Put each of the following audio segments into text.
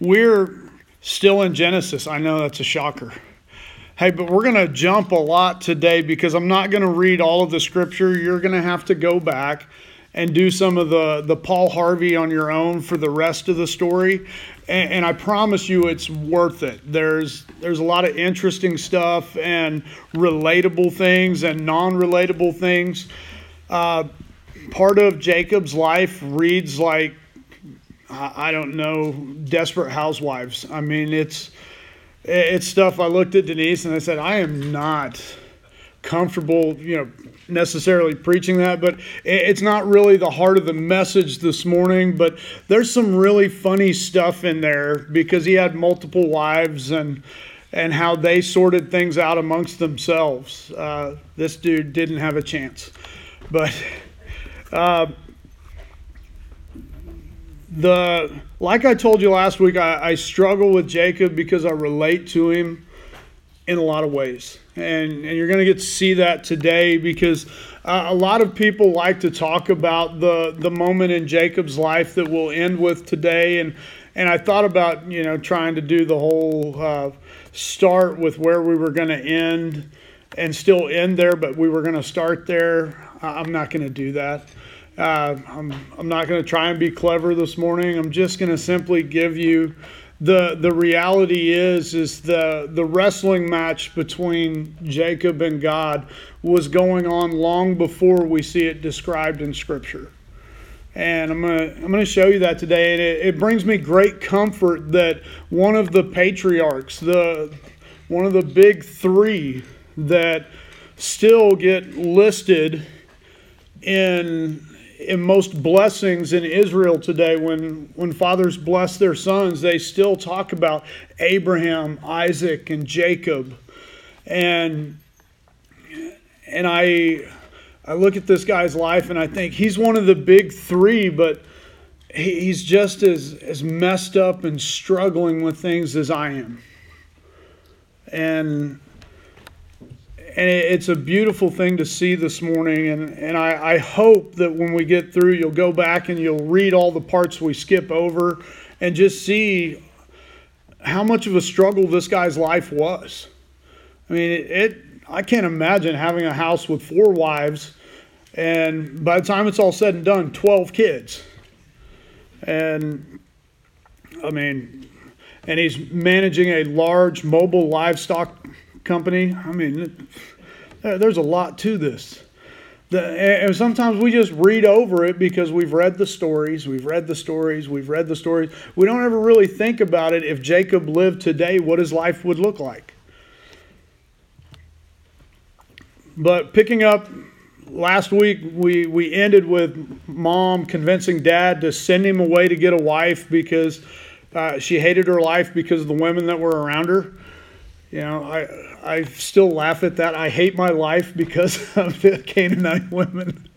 We're still in Genesis. I know that's a shocker. Hey, but we're going to jump a lot today because I'm not going to read all of the scripture. You're going to have to go back and do some of the, the Paul Harvey on your own for the rest of the story. And, and I promise you it's worth it. There's, there's a lot of interesting stuff and relatable things and non relatable things. Uh, part of Jacob's life reads like I don't know, desperate housewives. I mean, it's it's stuff. I looked at Denise and I said, I am not comfortable, you know, necessarily preaching that, but it's not really the heart of the message this morning. But there's some really funny stuff in there because he had multiple wives and and how they sorted things out amongst themselves. Uh, this dude didn't have a chance, but. Uh, the like I told you last week, I, I, struggle with Jacob because I relate to him in a lot of ways, and and you're going to get to see that today because uh, a lot of people like to talk about the the moment in Jacob's life that we'll end with today, and and I thought about you know trying to do the whole uh, start with where we were going to end and still end there, but we were going to start there. I'm not going to do that. Uh, I'm, I'm not going to try and be clever this morning. I'm just going to simply give you the the reality is is the the wrestling match between Jacob and God was going on long before we see it described in Scripture. And I'm gonna I'm gonna show you that today, and it, it brings me great comfort that one of the patriarchs, the one of the big three that still get listed in in most blessings in Israel today, when, when fathers bless their sons, they still talk about Abraham, Isaac, and Jacob. And, and I, I look at this guy's life and I think he's one of the big three, but he's just as, as messed up and struggling with things as I am. And and it's a beautiful thing to see this morning. And, and I, I, hope that when we get through, you'll go back and you'll read all the parts we skip over and just see how much of a struggle this guy's life was. I mean, it, it I can't imagine having a house with four wives and by the time it's all said and done, 12 kids. And I mean, and he's managing a large mobile livestock company. I mean, there's a lot to this. and sometimes we just read over it because we've read the stories, we've read the stories, we've read the stories. We don't ever really think about it if Jacob lived today, what his life would look like. But picking up last week, we, we ended with mom convincing dad to send him away to get a wife because uh, she hated her life because of the women that were around her. You know, I I still laugh at that. I hate my life because of the Canaanite women.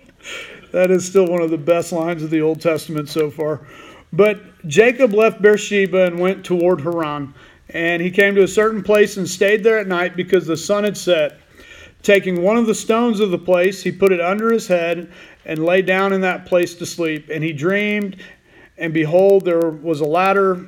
that is still one of the best lines of the Old Testament so far. But Jacob left Beersheba and went toward Haran. And he came to a certain place and stayed there at night because the sun had set. Taking one of the stones of the place, he put it under his head and lay down in that place to sleep. And he dreamed, and behold, there was a ladder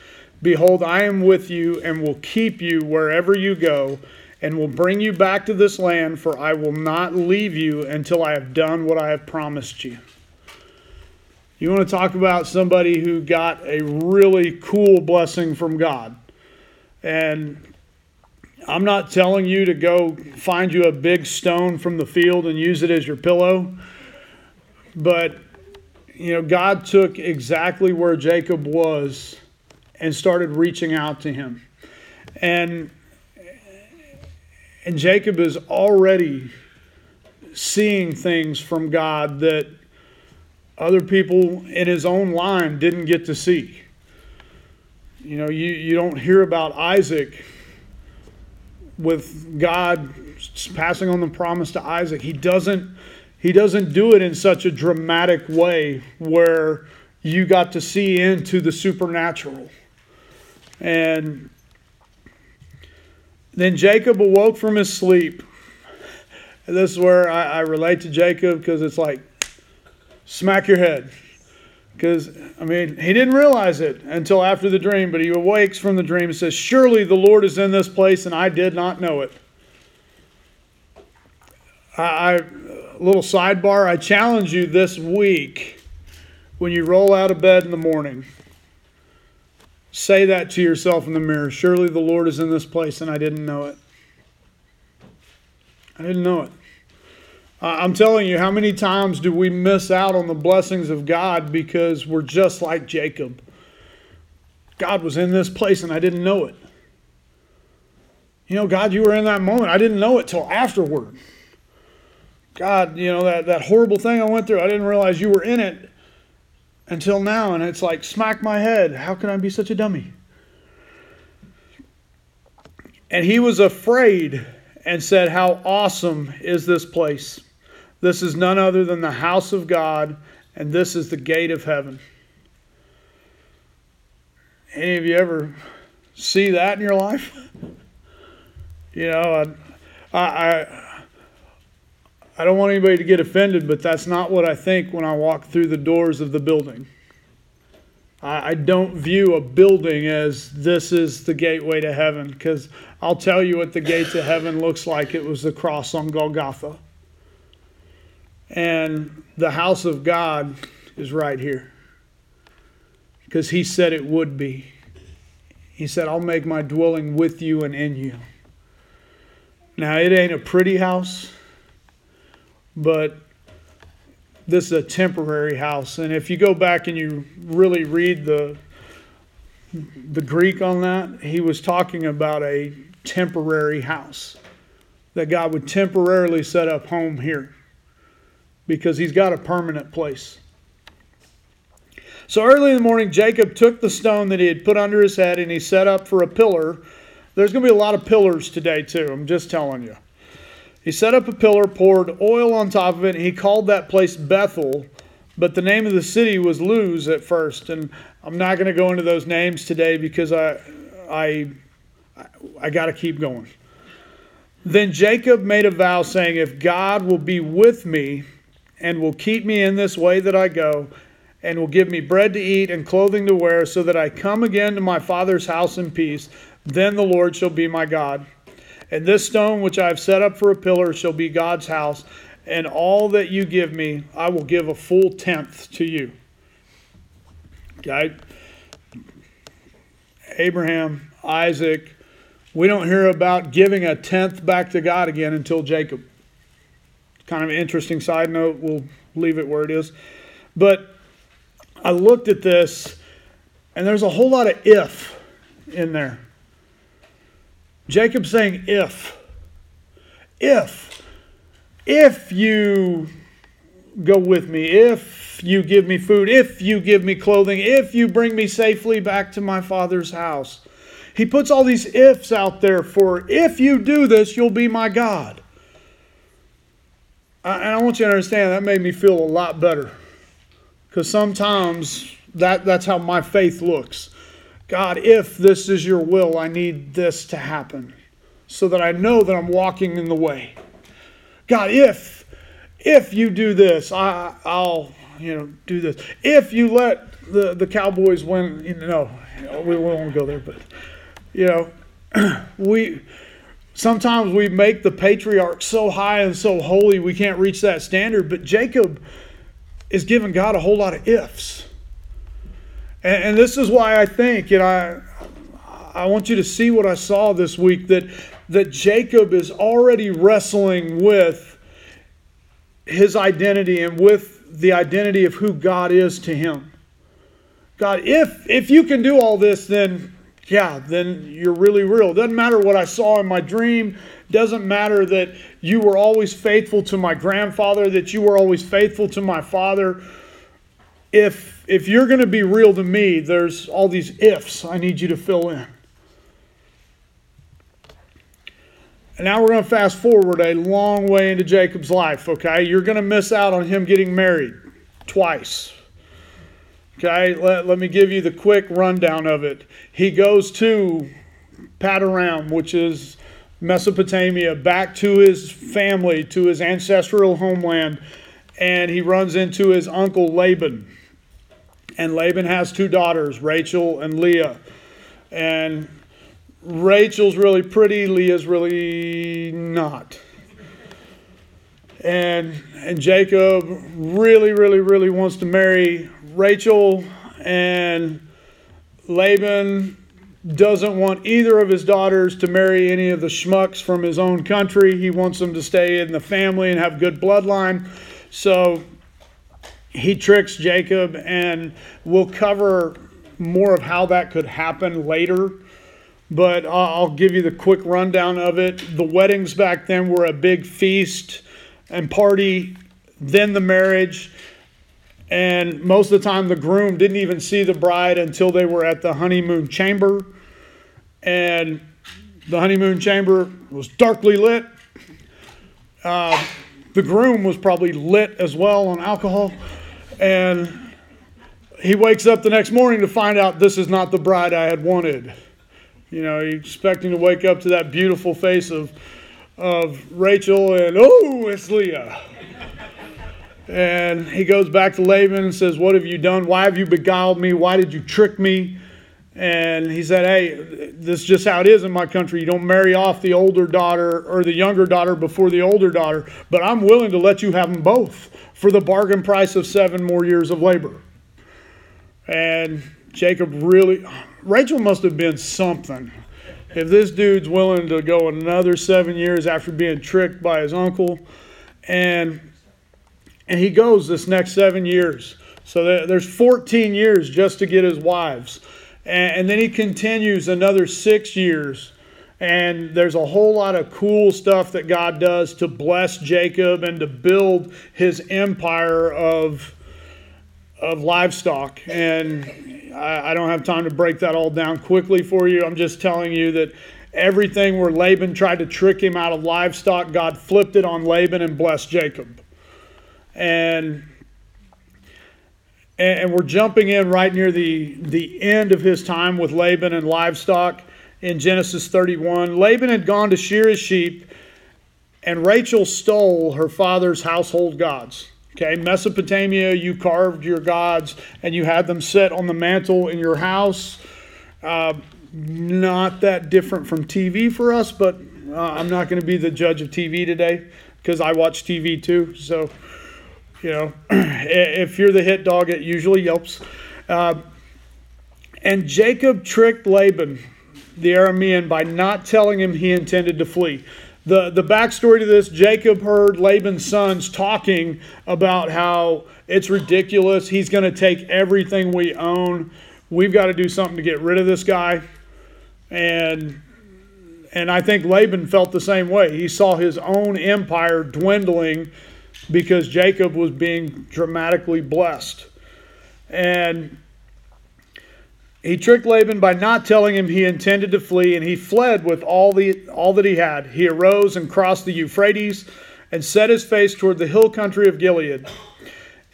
Behold, I am with you and will keep you wherever you go, and will bring you back to this land, for I will not leave you until I have done what I have promised you. You want to talk about somebody who got a really cool blessing from God. And I'm not telling you to go find you a big stone from the field and use it as your pillow. But, you know, God took exactly where Jacob was and started reaching out to him. And and Jacob is already seeing things from God that other people in his own line didn't get to see. You know, you, you don't hear about Isaac with God passing on the promise to Isaac. He doesn't he doesn't do it in such a dramatic way where you got to see into the supernatural. And then Jacob awoke from his sleep. And this is where I, I relate to Jacob because it's like, smack your head. Because, I mean, he didn't realize it until after the dream, but he awakes from the dream and says, Surely the Lord is in this place, and I did not know it. I, I little sidebar, I challenge you this week when you roll out of bed in the morning, say that to yourself in the mirror. Surely the Lord is in this place, and I didn't know it. I didn't know it. I'm telling you, how many times do we miss out on the blessings of God because we're just like Jacob? God was in this place and I didn't know it. You know, God, you were in that moment. I didn't know it till afterward. God, you know, that, that horrible thing I went through, I didn't realize you were in it until now. And it's like, smack my head. How can I be such a dummy? And he was afraid and said, How awesome is this place! This is none other than the house of God, and this is the gate of heaven. Any of you ever see that in your life? You know, I, I, I don't want anybody to get offended, but that's not what I think when I walk through the doors of the building. I, I don't view a building as this is the gateway to heaven, because I'll tell you what the gate to heaven looks like. It was the cross on Golgotha. And the house of God is right here. Because he said it would be. He said, I'll make my dwelling with you and in you. Now, it ain't a pretty house, but this is a temporary house. And if you go back and you really read the, the Greek on that, he was talking about a temporary house that God would temporarily set up home here because he's got a permanent place. So early in the morning, Jacob took the stone that he had put under his head and he set up for a pillar. There's going to be a lot of pillars today, too. I'm just telling you. He set up a pillar, poured oil on top of it, and he called that place Bethel. But the name of the city was Luz at first. And I'm not going to go into those names today because I, I, I got to keep going. Then Jacob made a vow saying, If God will be with me and will keep me in this way that I go, and will give me bread to eat and clothing to wear, so that I come again to my father's house in peace. Then the Lord shall be my God. And this stone which I have set up for a pillar shall be God's house, and all that you give me, I will give a full tenth to you. Okay? Abraham, Isaac, we don't hear about giving a tenth back to God again until Jacob. Kind of interesting side note. We'll leave it where it is. But I looked at this, and there's a whole lot of if in there. Jacob saying, if. If. If you go with me, if you give me food, if you give me clothing, if you bring me safely back to my father's house. He puts all these ifs out there for if you do this, you'll be my God. And I want you to understand that made me feel a lot better. Because sometimes that, that's how my faith looks. God, if this is your will, I need this to happen so that I know that I'm walking in the way. God, if if you do this, I, I'll you know do this. If you let the, the Cowboys win, you know, we won't go there, but you know, we Sometimes we make the patriarch so high and so holy we can't reach that standard, but Jacob is giving God a whole lot of ifs. And, and this is why I think, and I, I want you to see what I saw this week that, that Jacob is already wrestling with his identity and with the identity of who God is to him. God, if if you can do all this, then yeah, then you're really real. Doesn't matter what I saw in my dream. Doesn't matter that you were always faithful to my grandfather, that you were always faithful to my father. If if you're going to be real to me, there's all these ifs I need you to fill in. And now we're going to fast forward a long way into Jacob's life, okay? You're going to miss out on him getting married twice. Okay, let, let me give you the quick rundown of it. He goes to Padanaram, which is Mesopotamia, back to his family, to his ancestral homeland, and he runs into his uncle Laban. And Laban has two daughters, Rachel and Leah. And Rachel's really pretty, Leah's really not. And and Jacob really, really, really wants to marry Rachel, and Laban doesn't want either of his daughters to marry any of the schmucks from his own country. He wants them to stay in the family and have good bloodline. So he tricks Jacob, and we'll cover more of how that could happen later. But I'll give you the quick rundown of it. The weddings back then were a big feast and party, then the marriage. And most of the time, the groom didn't even see the bride until they were at the honeymoon chamber. And the honeymoon chamber was darkly lit. Uh, the groom was probably lit as well on alcohol. And he wakes up the next morning to find out this is not the bride I had wanted. You know, expecting to wake up to that beautiful face of, of Rachel and, oh, it's Leah. and he goes back to Laban and says, What have you done? Why have you beguiled me? Why did you trick me? And he said, Hey, this is just how it is in my country. You don't marry off the older daughter or the younger daughter before the older daughter, but I'm willing to let you have them both for the bargain price of seven more years of labor. And Jacob really, Rachel must have been something. If this dude's willing to go another seven years after being tricked by his uncle, and and he goes this next seven years. So there's 14 years just to get his wives. And, then he continues another six years. And there's a whole lot of cool stuff that God does to bless Jacob and to build his empire of, of livestock. And I, I don't have time to break that all down quickly for you. I'm just telling you that everything where Laban tried to trick him out of livestock, God flipped it on Laban and blessed Jacob. And and we're jumping in right near the, the end of his time with Laban and livestock in Genesis 31. Laban had gone to shear his sheep, and Rachel stole her father's household gods. Okay, Mesopotamia, you carved your gods and you had them set on the mantle in your house. Uh, not that different from TV for us, but uh, I'm not going to be the judge of TV today because I watch TV too. So, you know, if you're the hit dog, it usually yelps. Uh, and Jacob tricked Laban, the Aramean, by not telling him he intended to flee. The, the backstory to this Jacob heard Laban's sons talking about how it's ridiculous. He's going to take everything we own. We've got to do something to get rid of this guy. And, and I think Laban felt the same way. He saw his own empire dwindling because Jacob was being dramatically blessed. And he tricked Laban by not telling him he intended to flee, and he fled with all, the, all that he had. He arose and crossed the Euphrates and set his face toward the hill country of Gilead.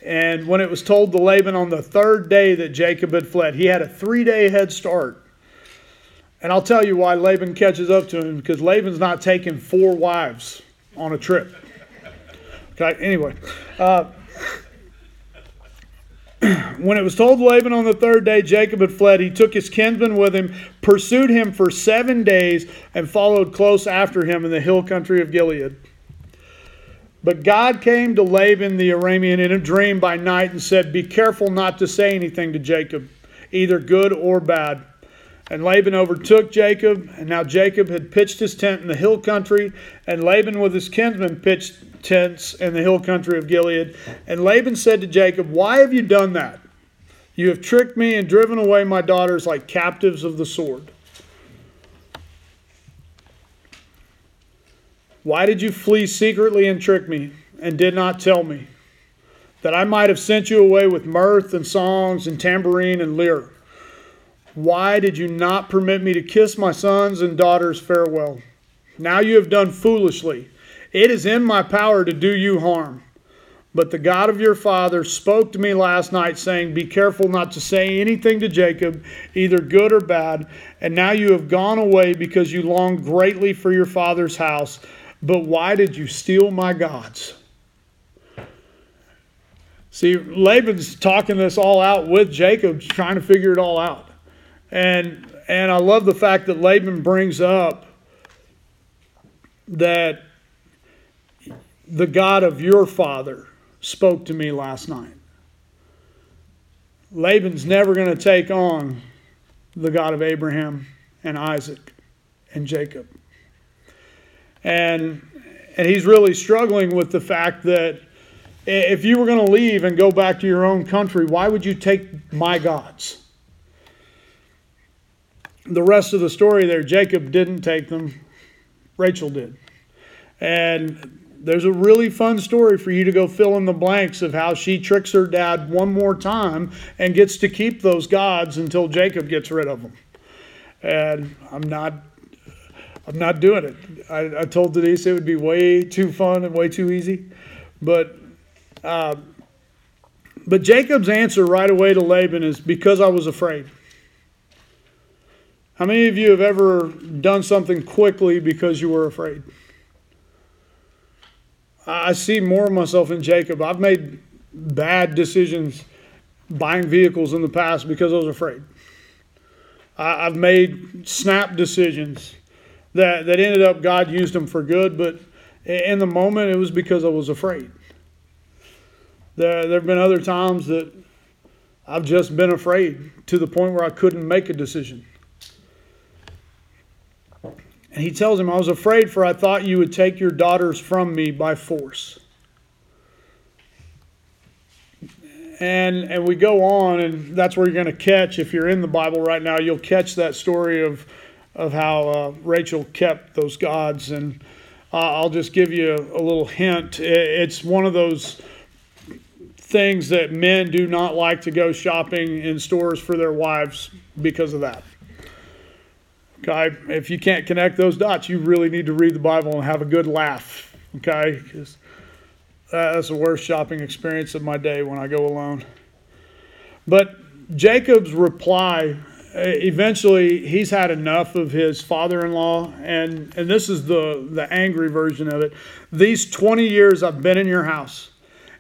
And when it was told to Laban on the third day that Jacob had fled, he had a three day head start. And I'll tell you why Laban catches up to him because Laban's not taking four wives on a trip. Okay, anyway. Uh, when it was told Laban on the third day Jacob had fled, he took his kinsman with him, pursued him for seven days, and followed close after him in the hill country of Gilead. But God came to Laban the Aramean in a dream by night and said, Be careful not to say anything to Jacob, either good or bad. And Laban overtook Jacob, and now Jacob had pitched his tent in the hill country, and Laban with his kinsmen pitched tents in the hill country of Gilead. And Laban said to Jacob, Why have you done that? You have tricked me and driven away my daughters like captives of the sword. Why did you flee secretly and trick me and did not tell me? that I might have sent you away with mirth and songs and tambourine and lyre. Why did you not permit me to kiss my sons and daughters farewell? Now you have done foolishly. It is in my power to do you harm. But the God of your father spoke to me last night, saying, Be careful not to say anything to Jacob, either good or bad. And now you have gone away because you longed greatly for your father's house. But why did you steal my gods? See, Laban's talking this all out with Jacob, trying to figure it all out. And and I love the fact that Laban brings up that the God of your father spoke to me last night. Laban's never going to take on the God of Abraham and Isaac and Jacob. And and he's really struggling with the fact that if you were going to leave and go back to your own country, why would you take my gods? The rest of the story there, Jacob didn't take them, Rachel did. And there's a really fun story for you to go fill in the blanks of how she tricks her dad one more time and gets to keep those gods until Jacob gets rid of them. And I'm not I'm not doing it. I, I told Denise it would be way too fun and way too easy. But uh, but Jacob's answer right away to Laban is because I was afraid. How many of you have ever done something quickly because you were afraid? I see more of myself in Jacob. I've made bad decisions buying vehicles in the past because I was afraid. I've made snap decisions that, that ended up God used them for good, but in the moment it was because I was afraid. There, there have been other times that I've just been afraid to the point where I couldn't make a decision. And he tells him, I was afraid, for I thought you would take your daughters from me by force. And, and we go on, and that's where you're going to catch, if you're in the Bible right now, you'll catch that story of, of how uh, Rachel kept those gods. And uh, I'll just give you a, a little hint. It's one of those things that men do not like to go shopping in stores for their wives because of that. Okay, if you can't connect those dots, you really need to read the Bible and have a good laugh. Okay, because uh, that's the worst shopping experience of my day when I go alone. But Jacob's reply uh, eventually he's had enough of his father-in-law and and this is the the angry version of it these 20 years I've been in your house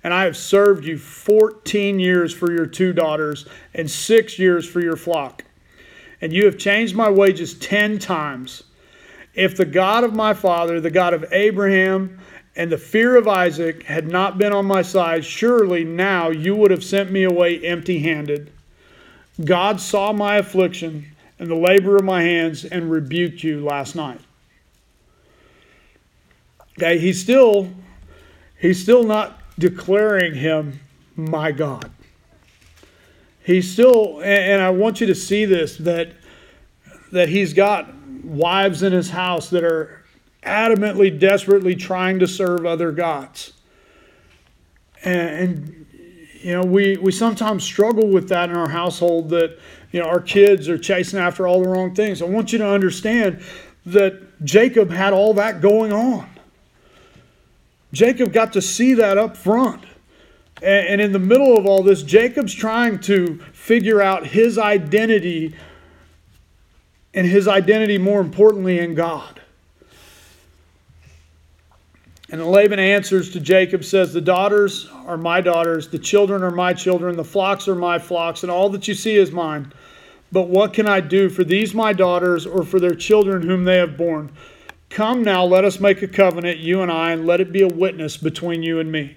and I have served you 14 years for your two daughters and six years for your flock. And you have changed my wages 10 times. If the God of my father, the God of Abraham, and the fear of Isaac had not been on my side, surely now you would have sent me away empty handed. God saw my affliction and the labor of my hands and rebuked you last night. Okay, he's still he's still not declaring him my God. He's still, and I want you to see this that that he's got wives in his house that are adamantly, desperately trying to serve other gods. And, and you know, we, we sometimes struggle with that in our household that, you know, our kids are chasing after all the wrong things. I want you to understand that Jacob had all that going on. Jacob got to see that up front. And in the middle of all this, Jacob's trying to figure out his identity and his identity, more importantly, in God. And Laban answers to Jacob, says, The daughters are my daughters, the children are my children, the flocks are my flocks, and all that you see is mine. But what can I do for these my daughters or for their children whom they have borne? Come now, let us make a covenant, you and I, and let it be a witness between you and me.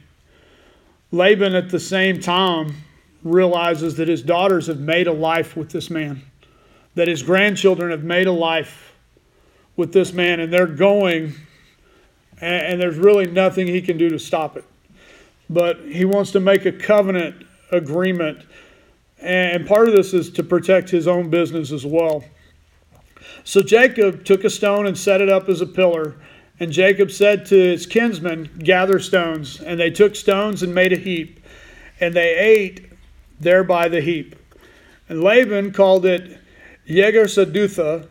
Laban, at the same time, realizes that his daughters have made a life with this man, that his grandchildren have made a life with this man, and they're going, and, there's really nothing he can do to stop it. But he wants to make a covenant agreement, and part of this is to protect his own business as well. So Jacob took a stone and set it up as a pillar. And Jacob said to his kinsmen, Gather stones. And they took stones and made a heap. and they ate there by the heap. And Laban called it Jegar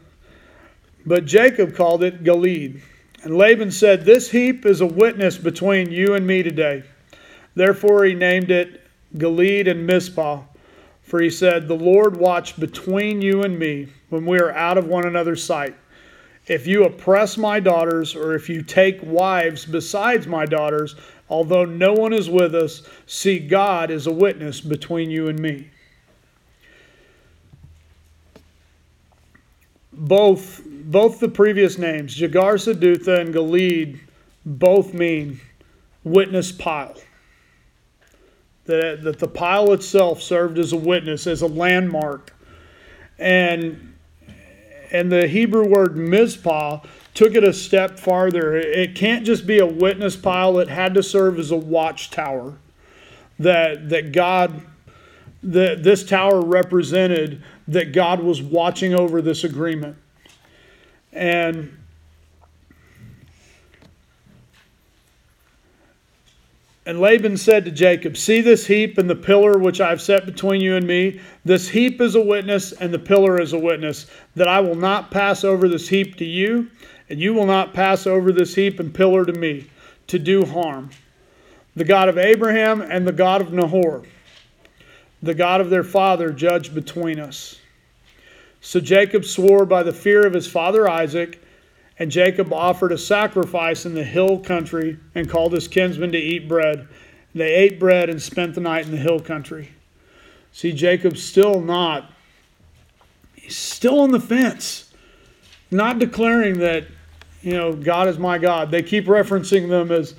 but Jacob called it Gilead. And Laban said, This heap is a witness between you and me today. Therefore he named it Gilead and Mizpah. For he said, The Lord watched between you and me when we are out of one another's sight. If you oppress my daughters, or if you take wives besides my daughters, although no one is with us, see, God is a witness between you and me. Both, both the previous names, Jagar Sadutha and Gilead, both mean witness pile. That, that the pile itself served as a witness, as a landmark. And, and the Hebrew word Mizpah took it a step farther. It can't just be a witness pile, it had to serve as a watchtower. That, that God, that this tower represented that God was watching over this agreement. And And Laban said to Jacob, See this heap and the pillar which I have set between you and me. This heap is a witness, and the pillar is a witness, that I will not pass over this heap to you, and you will not pass over this heap and pillar to me, to do harm. The God of Abraham and the God of Nahor, the God of their father, judge between us. So Jacob swore by the fear of his father Isaac and Jacob offered a sacrifice in the hill country and called his kinsmen to eat bread. They ate bread and spent the night in the hill country. See, Jacob's still not, he's still on the fence, not declaring that, you know, God is my God. They keep referencing them as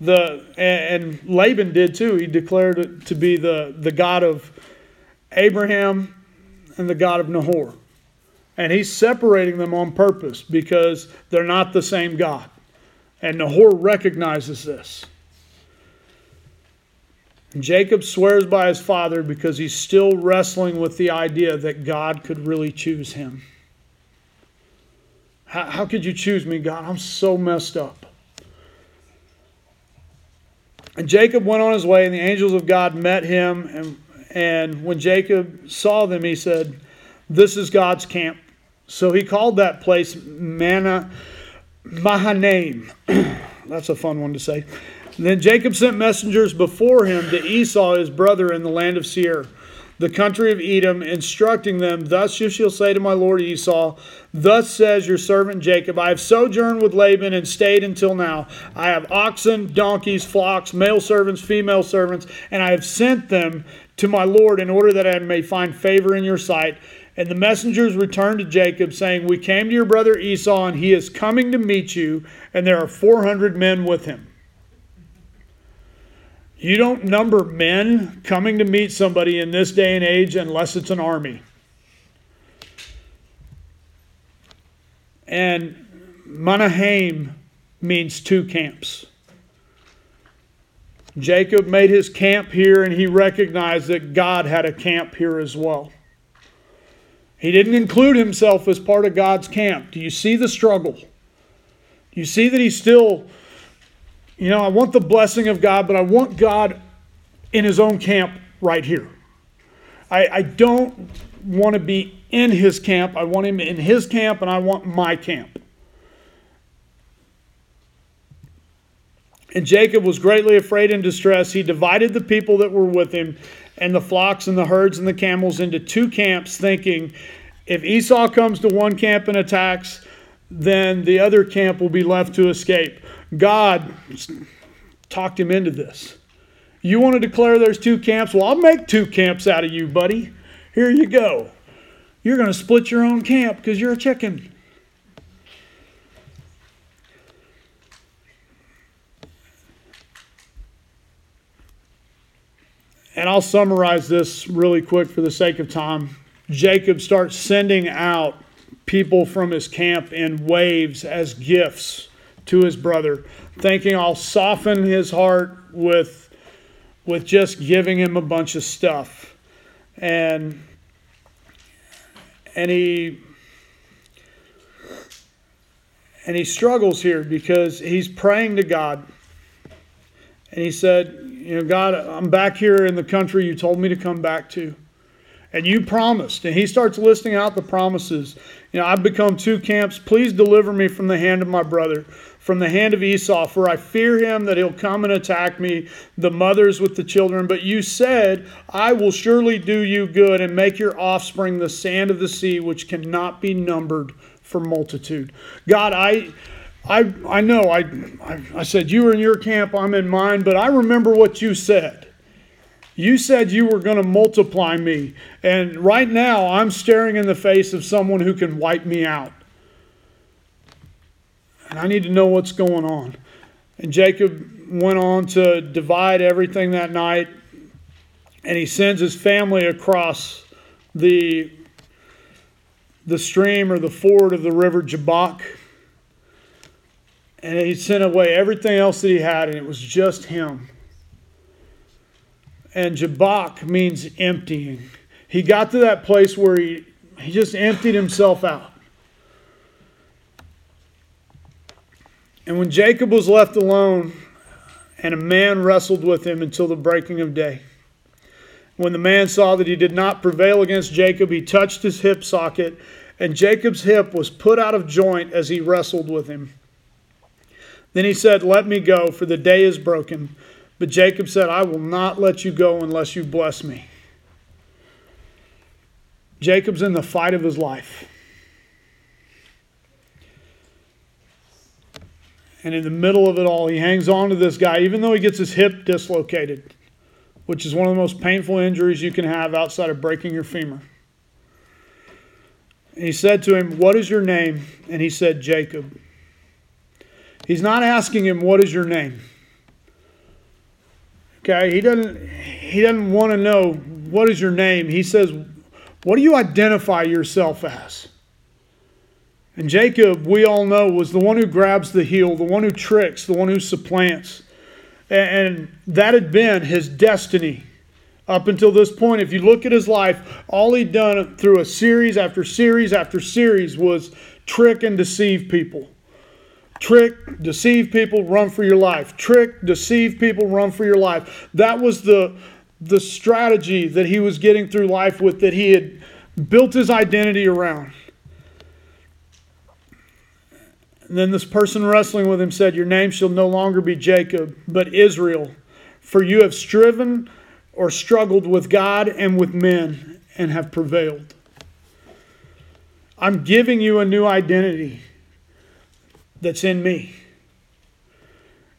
the, and Laban did too. He declared it to be the, the God of Abraham and the God of Nahor. And he's separating them on purpose because they're not the same God. And Nahor recognizes this. Jacob swears by his father because he's still wrestling with the idea that God could really choose him. How, how could you choose me, God? I'm so messed up. And Jacob went on his way, and the angels of God met him. And, and when Jacob saw them, he said, This is God's camp. So he called that place Mana, Mahanaim. That's a fun one to say. Then Jacob sent messengers before him to Esau, his brother, in the land of Seir, the country of Edom, instructing them, Thus you shall say to my lord Esau, Thus says your servant Jacob, I have sojourned with Laban and stayed until now. I have oxen, donkeys, flocks, male servants, female servants, and I have sent them to my lord in order that I may find favor in your sight and the messengers returned to Jacob, saying, We came to your brother Esau, and he is coming to meet you, and there are 400 men with him. You don't number men coming to meet somebody in this day and age unless it's an army. And Manahaim means two camps. Jacob made his camp here, and he recognized that God had a camp here as well. He didn't include himself as part of God's camp. Do you see the struggle? Do you see that he's still, you know, I want the blessing of God, but I want God in his own camp right here. I, I don't want to be in his camp. I want him in his camp, and I want my camp. And Jacob was greatly afraid and distressed. He divided the people that were with him and the flocks and the herds and the camels into two camps, thinking if Esau comes to one camp and attacks, then the other camp will be left to escape. God talked him into this. You want to declare there's two camps? Well, I'll make two camps out of you, buddy. Here you go. You're going to split your own camp because you're a chicken. And I'll summarize this really quick for the sake of time. Jacob starts sending out people from his camp in waves as gifts to his brother, thinking I'll soften his heart with, with just giving him a bunch of stuff. And, and he and he struggles here because he's praying to God And he said, You know, God, I'm back here in the country you told me to come back to. And you promised. And he starts listing out the promises. You know, I've become two camps. Please deliver me from the hand of my brother, from the hand of Esau, for I fear him that he'll come and attack me, the mothers with the children. But you said, I will surely do you good and make your offspring the sand of the sea, which cannot be numbered for multitude. God, I. I, I know I, I, I said you were in your camp, I'm in mine, but I remember what you said. You said you were going to multiply me. And right now, I'm staring in the face of someone who can wipe me out. And I need to know what's going on. And Jacob went on to divide everything that night. And he sends his family across the, the stream or the ford of the river Jabbok and he sent away everything else that he had, and it was just him. And Jabbok means emptying. He got to that place where he, he just emptied himself out. And when Jacob was left alone, and a man wrestled with him until the breaking of day. When the man saw that he did not prevail against Jacob, he touched his hip socket, and Jacob's hip was put out of joint as he wrestled with him. Then he said, Let me go, for the day is broken. But Jacob said, I will not let you go unless you bless me. Jacob's in the fight of his life. And in the middle of it all, he hangs on to this guy, even though he gets his hip dislocated, which is one of the most painful injuries you can have outside of breaking your femur. And he said to him, What is your name? And he said, Jacob. He's not asking him, What is your name? Okay, he doesn't he doesn't want to know what is your name. He says, What do you identify yourself as? And Jacob, we all know, was the one who grabs the heel, the one who tricks, the one who supplants. And that had been his destiny up until this point. If you look at his life, all he'd done through a series after series after series was trick and deceive people. Trick, deceive people, run for your life. Trick, deceive people, run for your life. That was the, the strategy that he was getting through life with, that he had built his identity around. And then this person wrestling with him said, Your name shall no longer be Jacob, but Israel, for you have striven or struggled with God and with men and have prevailed. I'm giving you a new identity that's in me.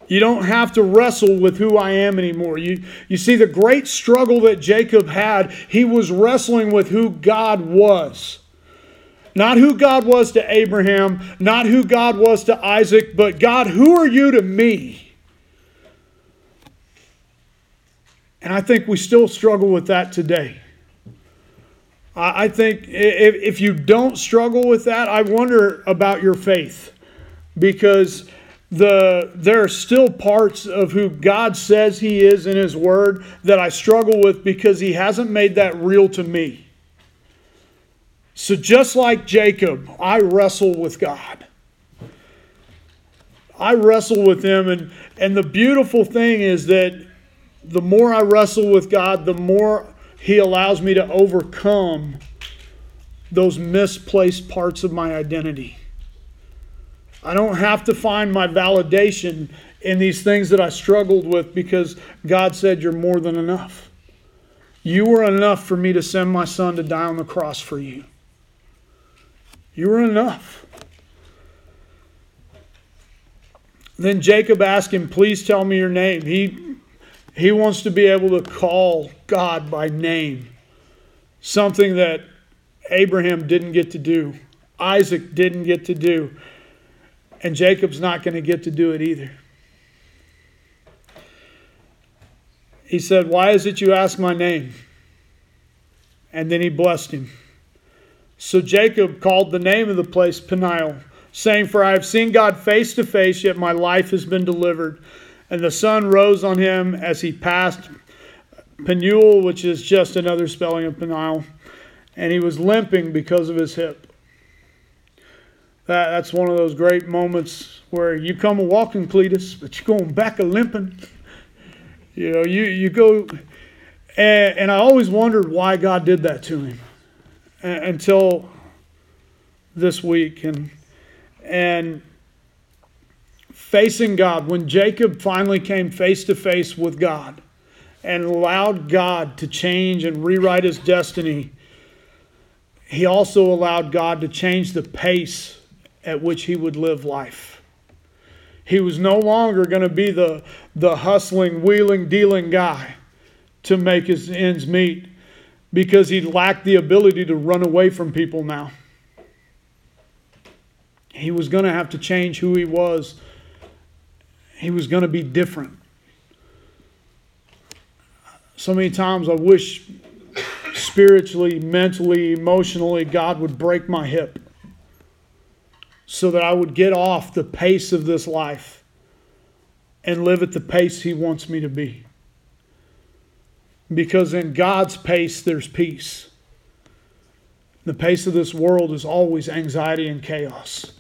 You don't have to wrestle with who I am anymore. You, you see, the great struggle that Jacob had, he was wrestling with who God was. Not who God was to Abraham, not who God was to Isaac, but God, who are you to me? And I think we still struggle with that today. I think if you don't struggle with that, I wonder about your faith because the there are still parts of who God says he is in his word that I struggle with because he hasn't made that real to me. So just like Jacob, I wrestle with God. I wrestle with him and and the beautiful thing is that the more I wrestle with God, the more he allows me to overcome those misplaced parts of my identity. I don't have to find my validation in these things that I struggled with because God said, You're more than enough. You were enough for me to send my son to die on the cross for you. You were enough. Then Jacob asked him, Please tell me your name. He, he wants to be able to call God by name, something that Abraham didn't get to do, Isaac didn't get to do. And Jacob's not going to get to do it either. He said, Why is it you ask my name? And then he blessed him. So Jacob called the name of the place Peniel, saying, For I have seen God face to face, yet my life has been delivered. And the sun rose on him as he passed Penuel, which is just another spelling of Peniel, and he was limping because of his hip. That, that's one of those great moments where you come a walking, Cletus, but you're going back a limping. You know, you, you go, and, and I always wondered why God did that to him until this week. And, and facing God, when Jacob finally came face to face with God and allowed God to change and rewrite his destiny, he also allowed God to change the pace at which he would live life. He was no longer going to be the, the hustling, wheeling, dealing guy to make his ends meet because he lacked the ability to run away from people now. He was going to have to change who he was, he was going to be different. So many times I wish spiritually, mentally, emotionally, God would break my hip so that I would get off the pace of this life and live at the pace He wants me to be. Because in God's pace, there's peace. The pace of this world is always anxiety and chaos.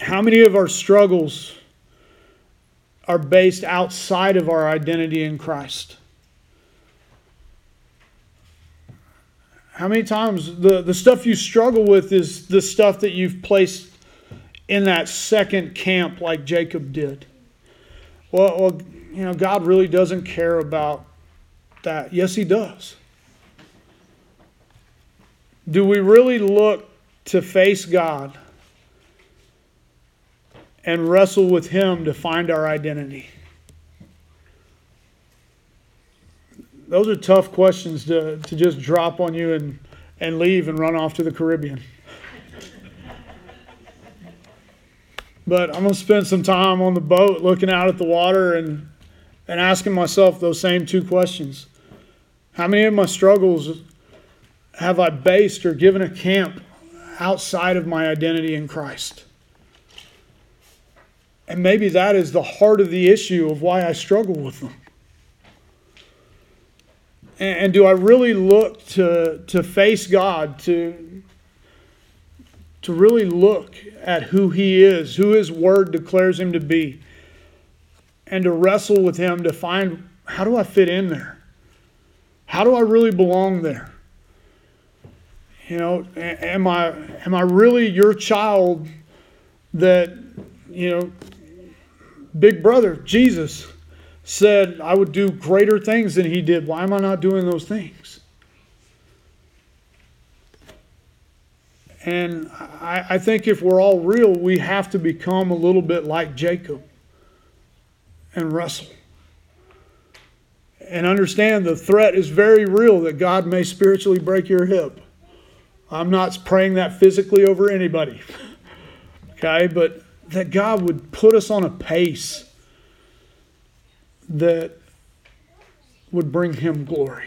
How many of our struggles are based outside of our identity in Christ? How many times the, the stuff you struggle with is the stuff that you've placed in that second camp like Jacob did? Well, well, you know, God really doesn't care about that. Yes, He does. Do we really look to face God and wrestle with Him to find our identity? Those are tough questions to, to just drop on you and, and leave and run off to the Caribbean. but I'm going to spend some time on the boat looking out at the water and, and asking myself those same two questions. How many of my struggles have I based or given a camp outside of my identity in Christ? And maybe that is the heart of the issue of why I struggle with them. And, do I really look to, to face God, to, to really look at who He is, who His Word declares Him to be, and to wrestle with Him to find how do I fit in there? How do I really belong there? You know, am I am I really your child that, you know, big brother, Jesus, said I would do greater things than he did. Why am I not doing those things? And I, I, think if we're all real, we have to become a little bit like Jacob and wrestle. And understand the threat is very real that God may spiritually break your hip. I'm not praying that physically over anybody. okay? But that God would put us on a pace that would bring him glory.